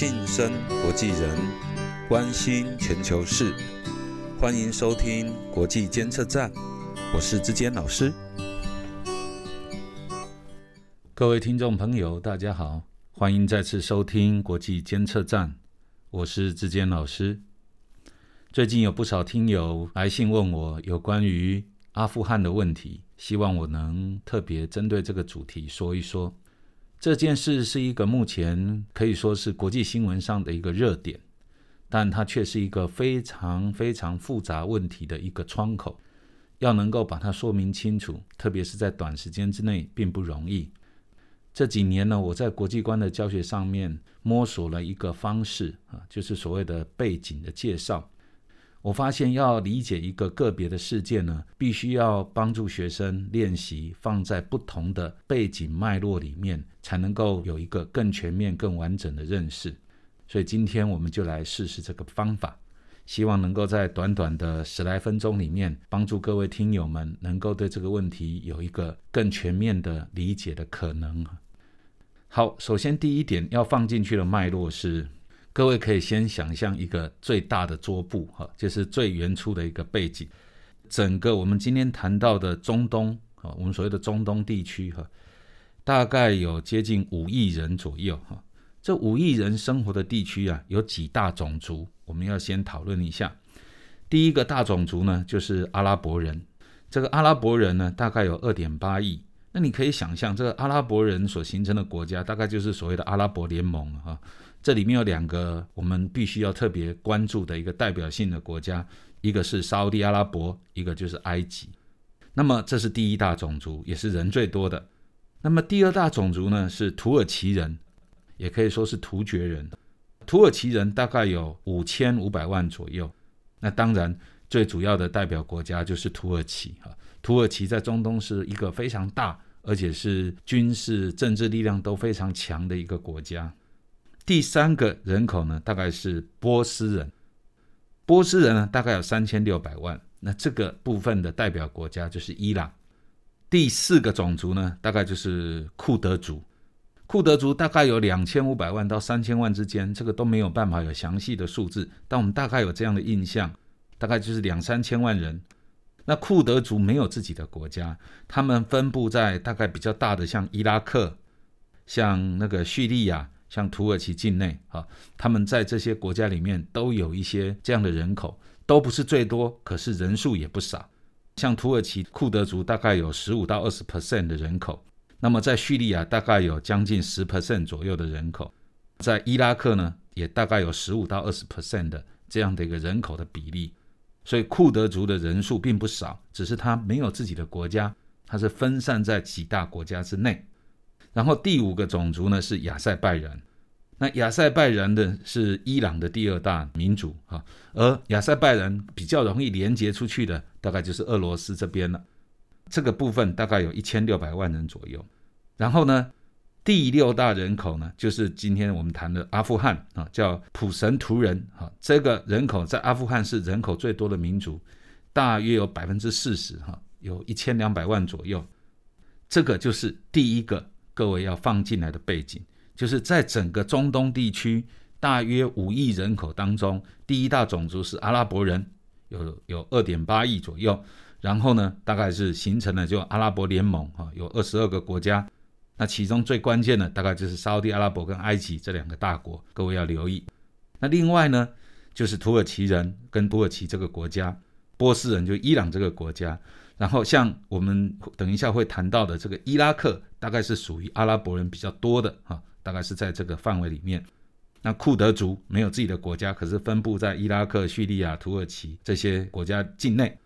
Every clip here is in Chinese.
晋升国际人，关心全球事，欢迎收听国际监测站，我是志坚老师。各位听众朋友，大家好，欢迎再次收听国际监测站，我是志坚老师。最近有不少听友来信问我有关于阿富汗的问题，希望我能特别针对这个主题说一说。这件事是一个目前可以说是国际新闻上的一个热点，但它却是一个非常非常复杂问题的一个窗口，要能够把它说明清楚，特别是在短时间之内并不容易。这几年呢，我在国际观的教学上面摸索了一个方式啊，就是所谓的背景的介绍。我发现要理解一个个别的事件呢，必须要帮助学生练习放在不同的背景脉络里面，才能够有一个更全面、更完整的认识。所以今天我们就来试试这个方法，希望能够在短短的十来分钟里面，帮助各位听友们能够对这个问题有一个更全面的理解的可能。好，首先第一点要放进去的脉络是。各位可以先想象一个最大的桌布，哈，就是最原初的一个背景。整个我们今天谈到的中东，哈，我们所谓的中东地区，哈，大概有接近五亿人左右，哈。这五亿人生活的地区啊，有几大种族，我们要先讨论一下。第一个大种族呢，就是阿拉伯人。这个阿拉伯人呢，大概有二点八亿。那你可以想象，这个阿拉伯人所形成的国家，大概就是所谓的阿拉伯联盟，哈。这里面有两个我们必须要特别关注的一个代表性的国家，一个是沙地阿拉伯，一个就是埃及。那么这是第一大种族，也是人最多的。那么第二大种族呢是土耳其人，也可以说是突厥人。土耳其人大概有五千五百万左右。那当然最主要的代表国家就是土耳其哈。土耳其在中东是一个非常大，而且是军事政治力量都非常强的一个国家。第三个人口呢，大概是波斯人。波斯人呢，大概有三千六百万。那这个部分的代表国家就是伊朗。第四个种族呢，大概就是库德族。库德族大概有两千五百万到三千万之间，这个都没有办法有详细的数字，但我们大概有这样的印象，大概就是两三千万人。那库德族没有自己的国家，他们分布在大概比较大的，像伊拉克、像那个叙利亚。像土耳其境内，啊，他们在这些国家里面都有一些这样的人口，都不是最多，可是人数也不少。像土耳其库德族大概有十五到二十 percent 的人口，那么在叙利亚大概有将近十 percent 左右的人口，在伊拉克呢也大概有十五到二十 percent 的这样的一个人口的比例。所以库德族的人数并不少，只是他没有自己的国家，他是分散在几大国家之内。然后第五个种族呢是亚塞拜人，那亚塞拜人的是伊朗的第二大民族啊，而亚塞拜人比较容易连接出去的，大概就是俄罗斯这边了。这个部分大概有一千六百万人左右。然后呢，第六大人口呢，就是今天我们谈的阿富汗啊，叫普什图人啊，这个人口在阿富汗是人口最多的民族，大约有百分之四十哈，有一千两百万左右。这个就是第一个。各位要放进来的背景，就是在整个中东地区大约五亿人口当中，第一大种族是阿拉伯人，有有二点八亿左右。然后呢，大概是形成了就阿拉伯联盟哈，有二十二个国家。那其中最关键的大概就是沙特阿拉伯跟埃及这两个大国，各位要留意。那另外呢，就是土耳其人跟土耳其这个国家，波斯人就伊朗这个国家。然后像我们等一下会谈到的这个伊拉克，大概是属于阿拉伯人比较多的哈，大概是在这个范围里面。那库德族没有自己的国家，可是分布在伊拉克、叙利亚、土耳其这些国家境内。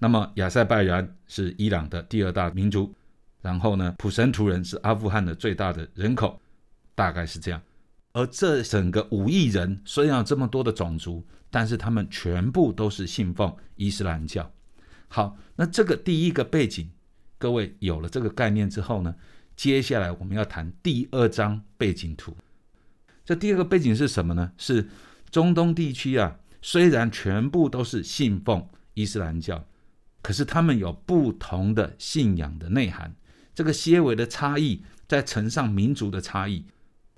那么亚塞拜然是伊朗的第二大民族，然后呢，普什图人是阿富汗的最大的人口，大概是这样。而这整个五亿人虽然有这么多的种族，但是他们全部都是信奉伊斯兰教。好，那这个第一个背景，各位有了这个概念之后呢，接下来我们要谈第二张背景图。这第二个背景是什么呢？是中东地区啊，虽然全部都是信奉伊斯兰教，可是他们有不同的信仰的内涵，这个些微的差异在乘上民族的差异，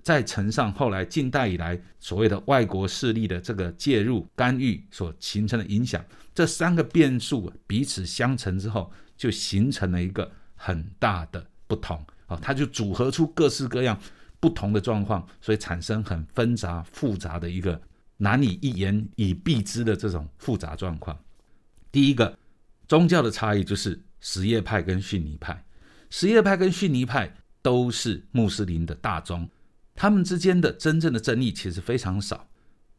再乘上后来近代以来所谓的外国势力的这个介入干预所形成的影响，这三个变数彼此相乘之后，就形成了一个很大的不同啊，它就组合出各式各样不同的状况，所以产生很纷杂复杂的一个难以一言以蔽之的这种复杂状况。第一个宗教的差异就是什叶派跟逊尼派，什叶派跟逊尼派都是穆斯林的大宗。他们之间的真正的争议其实非常少，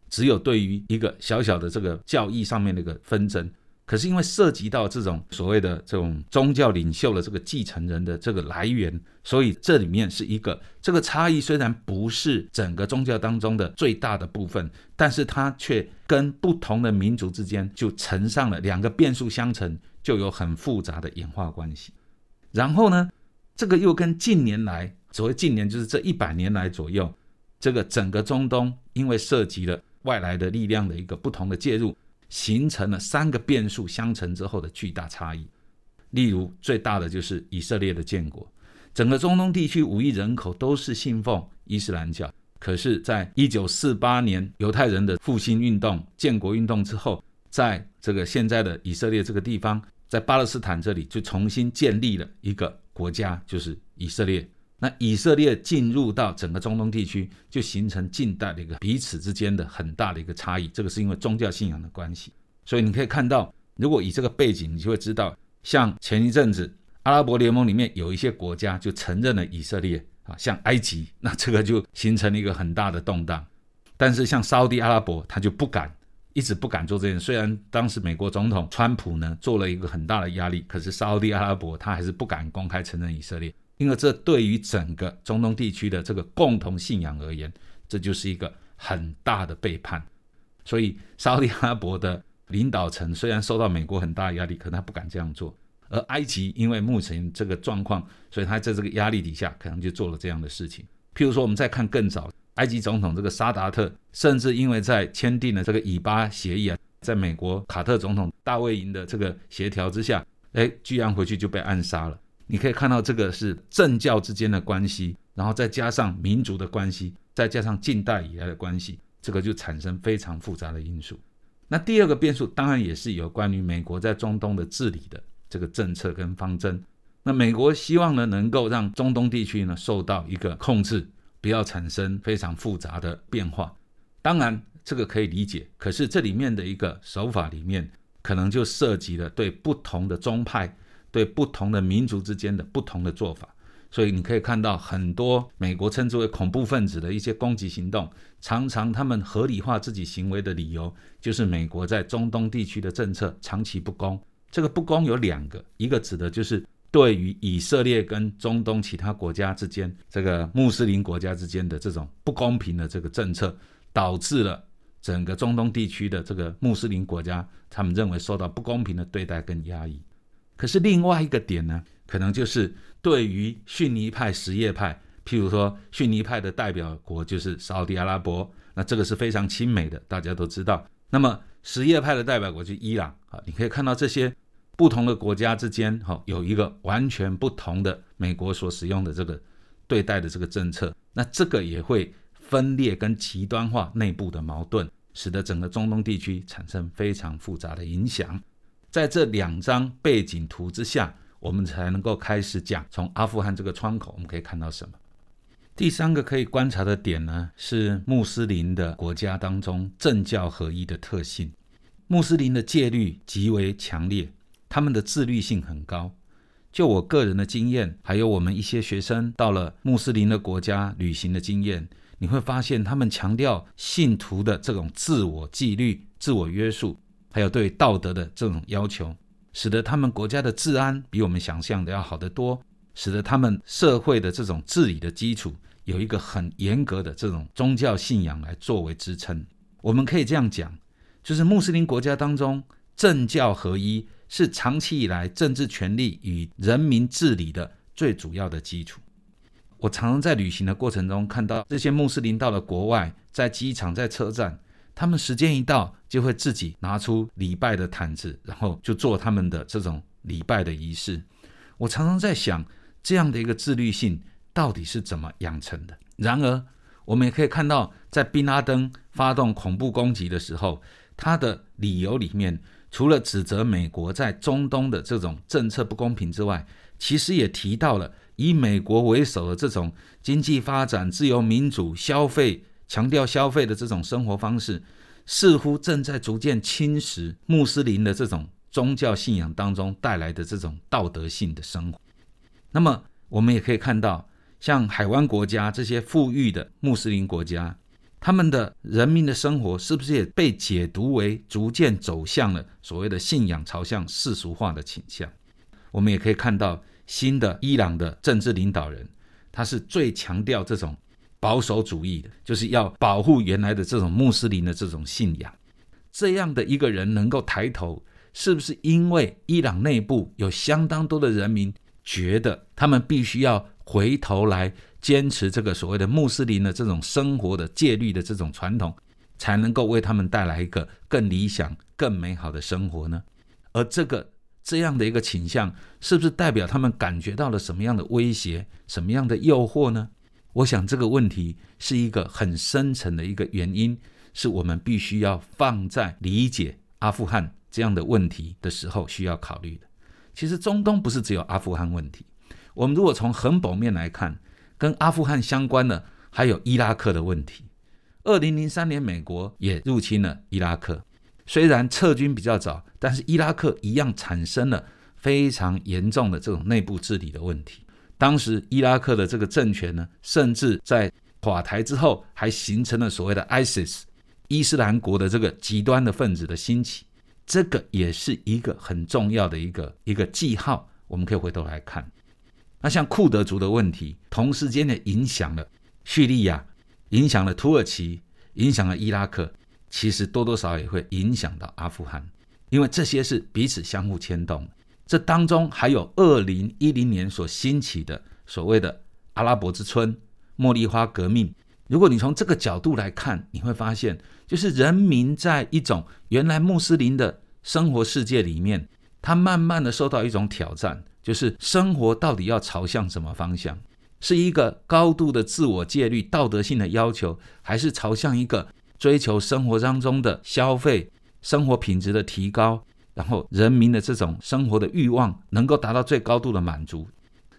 只有对于一个小小的这个教义上面的一个纷争。可是因为涉及到这种所谓的这种宗教领袖的这个继承人的这个来源，所以这里面是一个这个差异虽然不是整个宗教当中的最大的部分，但是它却跟不同的民族之间就乘上了两个变数相乘，就有很复杂的演化关系。然后呢，这个又跟近年来。所谓近年，就是这一百年来左右，这个整个中东因为涉及了外来的力量的一个不同的介入，形成了三个变数相乘之后的巨大差异。例如，最大的就是以色列的建国，整个中东地区五亿人口都是信奉伊斯兰教，可是，在一九四八年犹太人的复兴运动、建国运动之后，在这个现在的以色列这个地方，在巴勒斯坦这里就重新建立了一个国家，就是以色列。那以色列进入到整个中东地区，就形成近代的一个彼此之间的很大的一个差异。这个是因为宗教信仰的关系，所以你可以看到，如果以这个背景，你就会知道，像前一阵子阿拉伯联盟里面有一些国家就承认了以色列啊，像埃及，那这个就形成了一个很大的动荡。但是像沙地阿拉伯，他就不敢，一直不敢做这件。虽然当时美国总统川普呢做了一个很大的压力，可是沙地阿拉伯他还是不敢公开承认以色列。因为这对于整个中东地区的这个共同信仰而言，这就是一个很大的背叛。所以，沙利阿拉伯的领导层虽然受到美国很大压力，可能他不敢这样做。而埃及因为目前这个状况，所以他在这个压力底下，可能就做了这样的事情。譬如说，我们再看更早，埃及总统这个沙达特，甚至因为在签订了这个以巴协议啊，在美国卡特总统大卫营的这个协调之下，哎，居然回去就被暗杀了。你可以看到，这个是政教之间的关系，然后再加上民族的关系，再加上近代以来的关系，这个就产生非常复杂的因素。那第二个变数当然也是有关于美国在中东的治理的这个政策跟方针。那美国希望呢，能够让中东地区呢受到一个控制，不要产生非常复杂的变化。当然，这个可以理解，可是这里面的一个手法里面，可能就涉及了对不同的宗派。对不同的民族之间的不同的做法，所以你可以看到很多美国称之为恐怖分子的一些攻击行动，常常他们合理化自己行为的理由，就是美国在中东地区的政策长期不公。这个不公有两个，一个指的就是对于以色列跟中东其他国家之间，这个穆斯林国家之间的这种不公平的这个政策，导致了整个中东地区的这个穆斯林国家，他们认为受到不公平的对待跟压抑。可是另外一个点呢，可能就是对于逊尼派、什叶派，譬如说逊尼派的代表国就是沙特阿拉伯，那这个是非常亲美的，大家都知道。那么什叶派的代表国就伊朗啊，你可以看到这些不同的国家之间，哈，有一个完全不同的美国所使用的这个对待的这个政策，那这个也会分裂跟极端化内部的矛盾，使得整个中东地区产生非常复杂的影响。在这两张背景图之下，我们才能够开始讲从阿富汗这个窗口，我们可以看到什么。第三个可以观察的点呢，是穆斯林的国家当中政教合一的特性。穆斯林的戒律极为强烈，他们的自律性很高。就我个人的经验，还有我们一些学生到了穆斯林的国家旅行的经验，你会发现他们强调信徒的这种自我纪律、自我约束。还有对道德的这种要求，使得他们国家的治安比我们想象的要好得多，使得他们社会的这种治理的基础有一个很严格的这种宗教信仰来作为支撑。我们可以这样讲，就是穆斯林国家当中政教合一，是长期以来政治权力与人民治理的最主要的基础。我常常在旅行的过程中看到这些穆斯林到了国外，在机场、在车站。他们时间一到，就会自己拿出礼拜的毯子，然后就做他们的这种礼拜的仪式。我常常在想，这样的一个自律性到底是怎么养成的？然而，我们也可以看到，在宾拉登发动恐怖攻击的时候，他的理由里面，除了指责美国在中东的这种政策不公平之外，其实也提到了以美国为首的这种经济发展、自由民主、消费强调消费的这种生活方式，似乎正在逐渐侵蚀穆斯林的这种宗教信仰当中带来的这种道德性的生活。那么，我们也可以看到。像海湾国家这些富裕的穆斯林国家，他们的人民的生活是不是也被解读为逐渐走向了所谓的信仰朝向世俗化的倾向？我们也可以看到新的伊朗的政治领导人，他是最强调这种保守主义的，就是要保护原来的这种穆斯林的这种信仰。这样的一个人能够抬头，是不是因为伊朗内部有相当多的人民觉得他们必须要？回头来坚持这个所谓的穆斯林的这种生活的戒律的这种传统，才能够为他们带来一个更理想、更美好的生活呢？而这个这样的一个倾向，是不是代表他们感觉到了什么样的威胁、什么样的诱惑呢？我想这个问题是一个很深层的一个原因，是我们必须要放在理解阿富汗这样的问题的时候需要考虑的。其实中东不是只有阿富汗问题。我们如果从很表面来看，跟阿富汗相关的还有伊拉克的问题。二零零三年，美国也入侵了伊拉克，虽然撤军比较早，但是伊拉克一样产生了非常严重的这种内部治理的问题。当时伊拉克的这个政权呢，甚至在垮台之后，还形成了所谓的 ISIS 伊斯兰国的这个极端的分子的兴起。这个也是一个很重要的一个一个记号，我们可以回头来看。那像库德族的问题，同时间也影响了叙利亚，影响了土耳其，影响了伊拉克，其实多多少少也会影响到阿富汗，因为这些是彼此相互牵动。这当中还有二零一零年所兴起的所谓的阿拉伯之春、茉莉花革命。如果你从这个角度来看，你会发现，就是人民在一种原来穆斯林的生活世界里面，他慢慢的受到一种挑战。就是生活到底要朝向什么方向？是一个高度的自我戒律、道德性的要求，还是朝向一个追求生活当中的消费、生活品质的提高，然后人民的这种生活的欲望能够达到最高度的满足？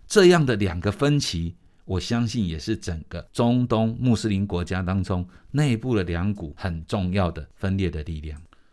这样的两个分歧，我相信也是整个中东穆斯林国家当中内部的两股很重要的分裂的力量。